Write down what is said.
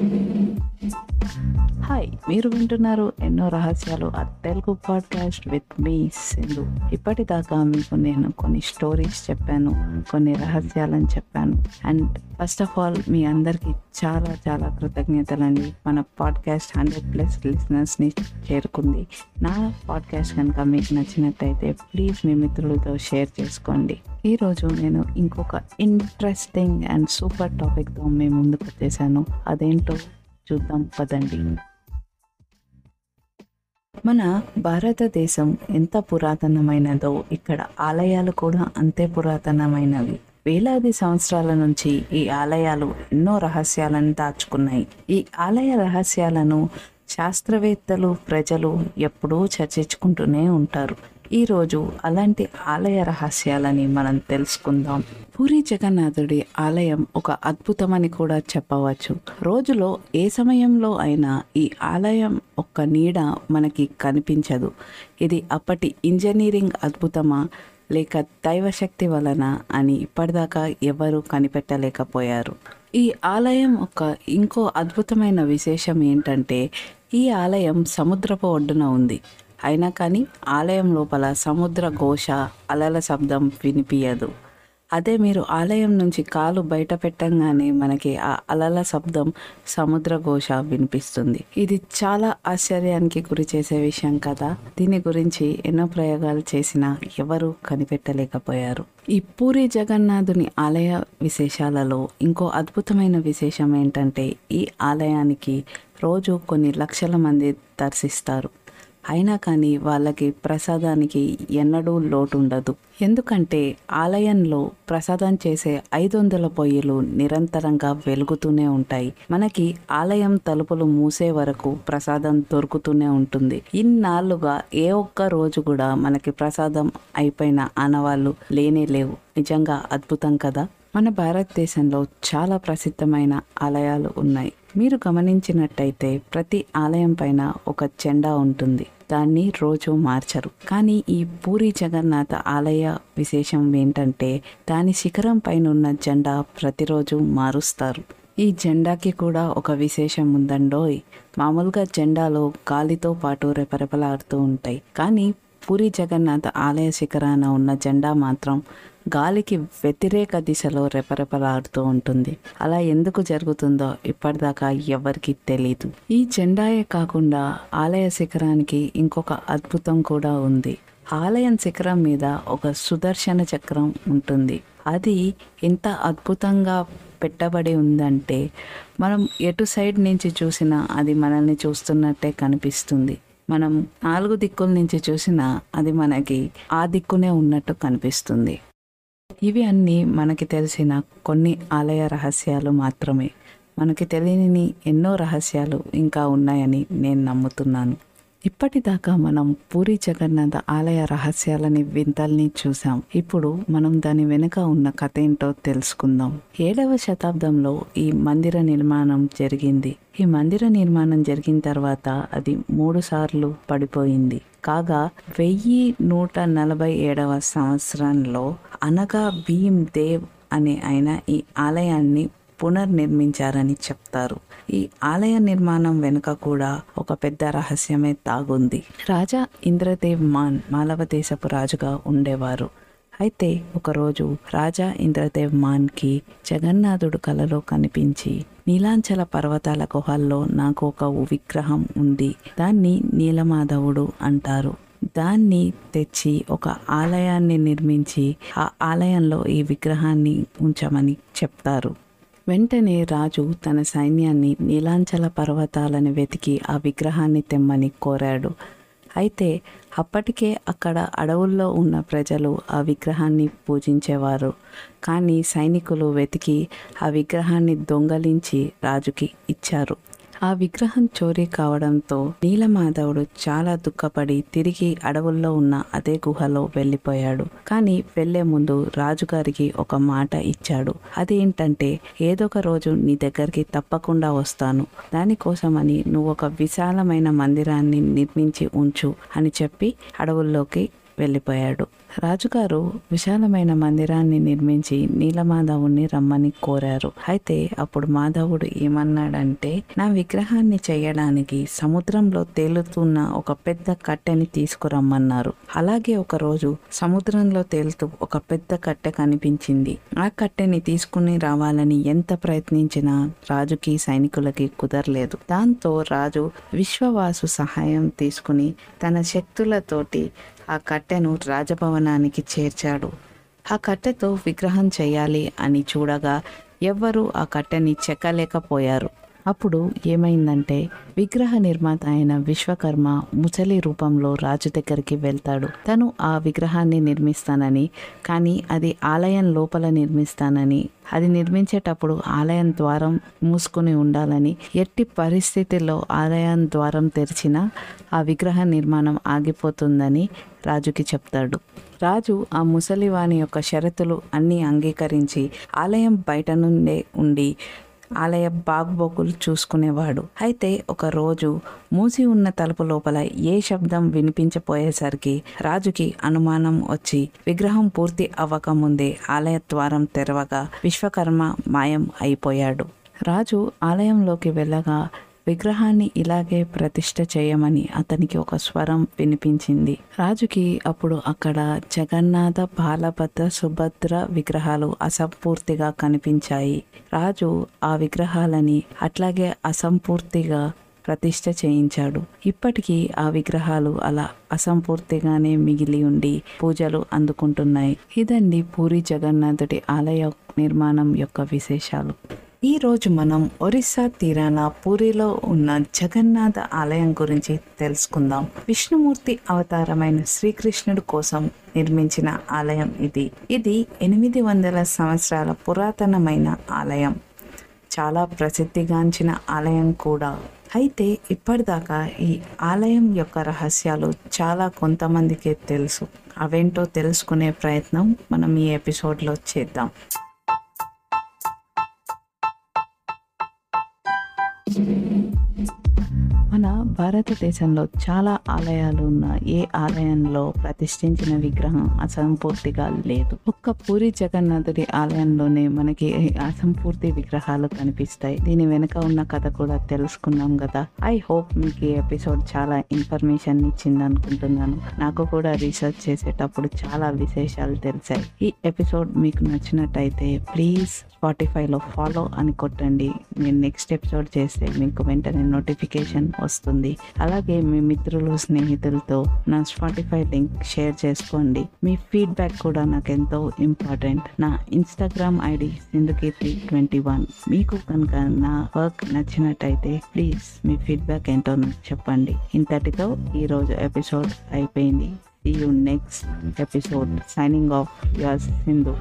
Thank you. Hi మీరు వింటున్నారు ఎన్నో రహస్యాలు ఆ తెలుగు పాడ్కాస్ట్ విత్ మీ సింధు. ఇప్పటిదాకా మీకు నేను కొన్ని స్టోరీస్ చెప్పాను కొన్ని రహస్యాలను చెప్పాను. అండ్ ఫస్ట్ ఆఫ్ ఆల్ మీ అందరికీ చాలా చాలా కృతజ్ఞతలండి. మన పాడ్కాస్ట్ హండ్రెడ్ ప్లస్ లిసనర్స్ని చేరుకుంది. నా పాడ్కాస్ట్ కనుక మీకు నచ్చినట్టయితే ప్లీజ్ మీ మిత్రులతో షేర్ చేసుకోండి. ఈరోజు నేను ఇంకొక ఇంట్రెస్టింగ్ అండ్ సూపర్ టాపిక్తో మేము ముందుకు వచ్చేసాను. అదేంటో చూద్దాం పదండి. మన భారతదేశం ఎంత పురాతనమైనదో ఇక్కడ ఆలయాలు కూడా అంతే పురాతనమైనవి. వేలాది సంవత్సరాల నుంచి ఈ ఆలయాలు ఎన్నో రహస్యాలను దాచుకున్నాయి. ఈ ఆలయ రహస్యాలను శాస్త్రవేత్తలు ప్రజలు ఎప్పుడూ చర్చించుకుంటూనే ఉంటారు. ఈరోజు అలాంటి ఆలయ రహస్యాలని మనం తెలుసుకుందాం. పూరి జగన్నాథుడి ఆలయం ఒక అద్భుతమని కూడా చెప్పవచ్చు. రోజులో ఏ సమయంలో అయినా ఈ ఆలయం ఒక్క నీడ మనకి కనిపించదు. ఇది అప్పటి ఇంజనీరింగ్ అద్భుతమా లేక దైవశక్తి వలన అని ఇప్పటిదాకా ఎవరు కనిపెట్టలేకపోయారు. ఈ ఆలయం ఒక ఇంకో అద్భుతమైన విశేషం ఏంటంటే ఈ ఆలయం సముద్రపు ఒడ్డున ఉంది. అయినా కానీ ఆలయం లోపల సముద్ర ఘోష అలల శబ్దం వినిపించదు అదే మీరు ఆలయం నుంచి కాలు బయట పెట్టంగానే మనకి ఆ అలల శబ్దం సముద్ర ఘోష వినిపిస్తుంది. ఇది చాలా ఆశ్చర్యానికి గురి చేసే విషయం కదా. దీని గురించి ఎన్నో ప్రయోగాలు చేసినా ఎవరు కనిపెట్టలేకపోయారు. ఈ పూరి జగన్నాథుని ఆలయ విశేషాలలో ఇంకో అద్భుతమైన విశేషం ఏంటంటే ఈ ఆలయానికి రోజు కొన్ని లక్షల మంది దర్శిస్తారు. అయినా కానీ వాళ్ళకి ప్రసాదానికి ఎన్నడూ లోటు ఉండదు ఎందుకంటే ఆలయంలో ప్రసాదం చేసే ఐదు వందల పొయ్యిలు నిరంతరంగా వెలుగుతూనే ఉంటాయి. మనకి ఆలయం తలుపులు మూసే వరకు ప్రసాదం దొరుకుతూనే ఉంటుంది. ఇన్నాళ్ళుగా ఏ ఒక్క రోజు కూడా మనకి ప్రసాదం అయిపోయిన ఆనవాళ్ళు లేనే లేవు. నిజంగా అద్భుతం కదా? మన భారతదేశంలో చాలా ప్రసిద్ధమైన ఆలయాలు ఉన్నాయి. మీరు గమనించినట్టయితే ప్రతి ఆలయం పైన ఒక జెండా ఉంటుంది. దాన్ని రోజు మార్చరు. కానీ ఈ పూరి జగన్నాథ ఆలయ విశేషం ఏంటంటే దాని శిఖరం పైన ఉన్న జెండా ప్రతిరోజు మారుస్తారు. ఈ జెండాకి కూడా ఒక విశేషం ఉందండోయ్. మామూలుగా జెండాలో గాలితో పాటు రెపరెపలాడుతూ ఉంటాయి. కానీ పూరి జగన్నాథ ఆలయ శిఖరాన ఉన్న జెండా మాత్రం గాలికి వ్యతిరేక దిశలో రెపరెపలాడుతూ ఉంటుంది. అలా ఎందుకు జరుగుతుందో ఇప్పటిదాకా ఎవరికి తెలీదు. ఈ జెండాయే కాకుండా ఆలయ శిఖరానికి ఇంకొక అద్భుతం కూడా ఉంది. ఆలయం శిఖరం మీద ఒక సుదర్శన చక్రం ఉంటుంది. అది ఎంత అద్భుతంగా పెట్టబడి ఉందంటే మనం ఎటు సైడ్ నుంచి చూసినా అది మనల్ని చూస్తున్నట్టే కనిపిస్తుంది. మనం నాలుగు దిక్కుల నుంచి చూసినా అది మనకి ఆ దిక్కునే ఉన్నట్టు కనిపిస్తుంది. ఇవి అన్నీ మనకి తెలిసిన కొన్ని ఆలయ రహస్యాలు మాత్రమే. మనకి తెలియని ఎన్నో రహస్యాలు ఇంకా ఉన్నాయని నేను నమ్ముతున్నాను. ఇప్పటిదాకా మనం పూరి జగన్నాథ ఆలయ రహస్యాలని వింతల్ని చూసాం ఇప్పుడు మనం దాని వెనుక ఉన్న కథ ఏంటో తెలుసుకుందాం. ఏడవ శతాబ్దంలో ఈ మందిర నిర్మాణం జరిగింది. ఈ మందిర నిర్మాణం జరిగిన తర్వాత అది మూడు సార్లు పడిపోయింది. కాగా వెయ్యి నూట నలభై ఏడవ సంవత్సరంలో అనగా భీమ్ దేవ్ అనే ఆయన ఈ ఆలయాన్ని పునర్నిర్మించారని చెప్తారు. ఈ ఆలయ నిర్మాణం వెనుక కూడా ఒక పెద్ద రహస్యమే తాగుంది. రాజా ఇంద్రదేవ్ మాన్ మాలవ దేశపు రాజుగా ఉండేవారు. అయితే ఒకరోజు రాజా ఇంద్రదేవ్ మాన్కి జగన్నాథుడు కలలో కనిపించి నీలాంచల పర్వతాల గుహల్లో నాకు ఒక విగ్రహం ఉంది. దాన్ని నీలమాధవుడు అంటారు. దాన్ని తెచ్చి ఒక ఆలయాన్ని నిర్మించి ఆ ఆలయంలో ఈ విగ్రహాన్ని ఉంచమని చెప్తారు. వెంటనే రాజు తన సైన్యాన్ని నీలాంచల పర్వతాలను వెతికి ఆ విగ్రహాన్ని తెమ్మని కోరాడు. అయితే అప్పటికే అక్కడ అడవుల్లో ఉన్న ప్రజలు ఆ విగ్రహాన్ని పూజించేవారు. కానీ సైనికులు వెతికి ఆ విగ్రహాన్ని దొంగలించి రాజుకి ఇచ్చారు. ఆ విగ్రహం చోరీ కావడంతో నీలమాధవుడు చాలా దుఃఖపడి తిరిగి అడవుల్లో ఉన్న అదే గుహలో వెళ్ళిపోయాడు. కానీ వెళ్ళే ముందు రాజుగారికి ఒక మాట ఇచ్చాడు. అదేంటంటే ఏదో ఒక రోజు నీ దగ్గరికి తప్పకుండా వస్తాను. దానికోసమని నువ్వు ఒక విశాలమైన మందిరాన్ని నిర్మించి ఉంచు అని చెప్పి అడవుల్లోకి వెళ్ళిపోయాడు. రాజుగారు విశాలమైన మందిరాన్ని నిర్మించి నీలమాధవుణ్ణి రమ్మని కోరారు. అయితే అప్పుడు మాధవుడు ఏమన్నాడంటే నా విగ్రహాన్ని చేయడానికి సముద్రంలో తేలుతున్న ఒక పెద్ద కట్టెని తీసుకురమ్మన్నారు. అలాగే ఒకరోజు సముద్రంలో తేలుతూ ఒక పెద్ద కట్టె కనిపించింది. ఆ కట్టెని తీసుకుని రావాలని ఎంత ప్రయత్నించినా రాజుకి సైనికులకి కుదరలేదు. దాంతో రాజు విశ్వవాసు సహాయం తీసుకుని తన శక్తులతోటి ఆ కట్టెను రాజభవనానికి చేర్చాడు. ఆ కట్టెతో విగ్రహం చేయాలి అని చూడగా ఎవ్వరూ ఆ కట్టెని చెక్కలేకపోయారు. అప్పుడు ఏమైందంటే విగ్రహ నిర్మాత అయిన విశ్వకర్మ ముచలి రూపంలో రాజు దగ్గరికి వెళ్తాడు. తను ఆ విగ్రహాన్ని నిర్మిస్తానని కానీ అది ఆలయం లోపల నిర్మిస్తానని అది నిర్మించేటప్పుడు ఆలయం ద్వారం మూసుకుని ఉండాలని ఎట్టి పరిస్థితుల్లో ఆలయం ద్వారం తెరిచినా ఆ విగ్రహ నిర్మాణం ఆగిపోతుందని రాజుకి చెప్తాడు. రాజు ఆ ముసలివాని యొక్క షరతులు అన్నీ అంగీకరించి ఆలయం బయట నుండే ఉండి ఆలయ బాగుబోగులు చూసుకునేవాడు. అయితే ఒక రోజు మూసి ఉన్న తలుపు లోపల ఏ శబ్దం వినిపించపోయేసరికి రాజుకి అనుమానం వచ్చి విగ్రహం పూర్తి అవ్వకముందే ఆలయ ద్వారం తెరవగా విశ్వకర్మ మాయం అయిపోయాడు. రాజు ఆలయంలోకి వెళ్ళగా విగ్రహాన్ని ఇలాగే ప్రతిష్ట చేయమని అతనికి ఒక స్వరం వినిపించింది. రాజుకి అప్పుడు అక్కడ జగన్నాథ బాలభద్ర సుభద్ర విగ్రహాలు అసంపూర్తిగా కనిపించాయి. రాజు ఆ విగ్రహాలని అట్లాగే అసంపూర్తిగా ప్రతిష్ఠ చేయించాడు. ఇప్పటికీ ఆ విగ్రహాలు అలా అసంపూర్తిగానే మిగిలి ఉండి పూజలు అందుకుంటున్నాయి. ఇదండి పూరి జగన్నాథుడి ఆలయ నిర్మాణం యొక్క విశేషాలు. ఈరోజు మనం ఒరిస్సా తీరాన పూరిలో ఉన్న జగన్నాథ ఆలయం గురించి తెలుసుకుందాం. విష్ణుమూర్తి అవతారమైన శ్రీకృష్ణుడు కోసం నిర్మించిన ఆలయం ఇది. ఇది ఎనిమిది వందల సంవత్సరాల పురాతనమైన ఆలయం. చాలా ప్రసిద్ధిగాంచిన ఆలయం కూడా. అయితే ఇప్పటిదాకా ఈ ఆలయం యొక్క రహస్యాలు చాలా కొంతమందికే తెలుసు. అవేంటో తెలుసుకునే ప్రయత్నం మనం ఈ ఎపిసోడ్లో చేద్దాం. Thank you. భారతదేశంలో చాలా ఆలయాలు ఉన్న ఏ ఆలయంలో ప్రతిష్ఠించిన విగ్రహం అసంపూర్తిగా లేదు. ఒక్క పూరి జగన్నాథుడి ఆలయంలోనే మనకి అసంపూర్తి విగ్రహాలు కనిపిస్తాయి. దీని వెనుక ఉన్న కథ కూడా తెలుసుకున్నాం కదా. ఐ హోప్ మీకు ఈ ఎపిసోడ్ చాలా ఇన్ఫర్మేషన్ ఇచ్చింది అనుకుంటున్నాను. నాకు కూడా రీసెర్చ్ చేసేటప్పుడు చాలా విశేషాలు తెలిసాయి. ఈ ఎపిసోడ్ మీకు నచ్చినట్టయితే ప్లీజ్ స్పాటిఫైలో ఫాలో అని కొట్టండి. నేను నెక్స్ట్ ఎపిసోడ్ చేస్తే మీకు వెంటనే నోటిఫికేషన్ వస్తుంది. అలాగే మీ మిత్రులు స్నేహితులతో నా స్పాటిఫై లింక్ షేర్ చేసుకోండి. మీ ఫీడ్బ్యాక్ కూడా నాకు ఎంతో ఇంపార్టెంట్. నా Instagram ID Sindhukeerthi twenty one మీకు కనుక నా వర్క్ నచ్చినట్టయితే ప్లీజ్ మీ ఫీడ్బ్యాక్ ఏంటో నాకు చెప్పండి. ఇంతటితో ఈరోజు ఎపిసోడ్ అయిపోయింది. See you next episode signing off your Sindhu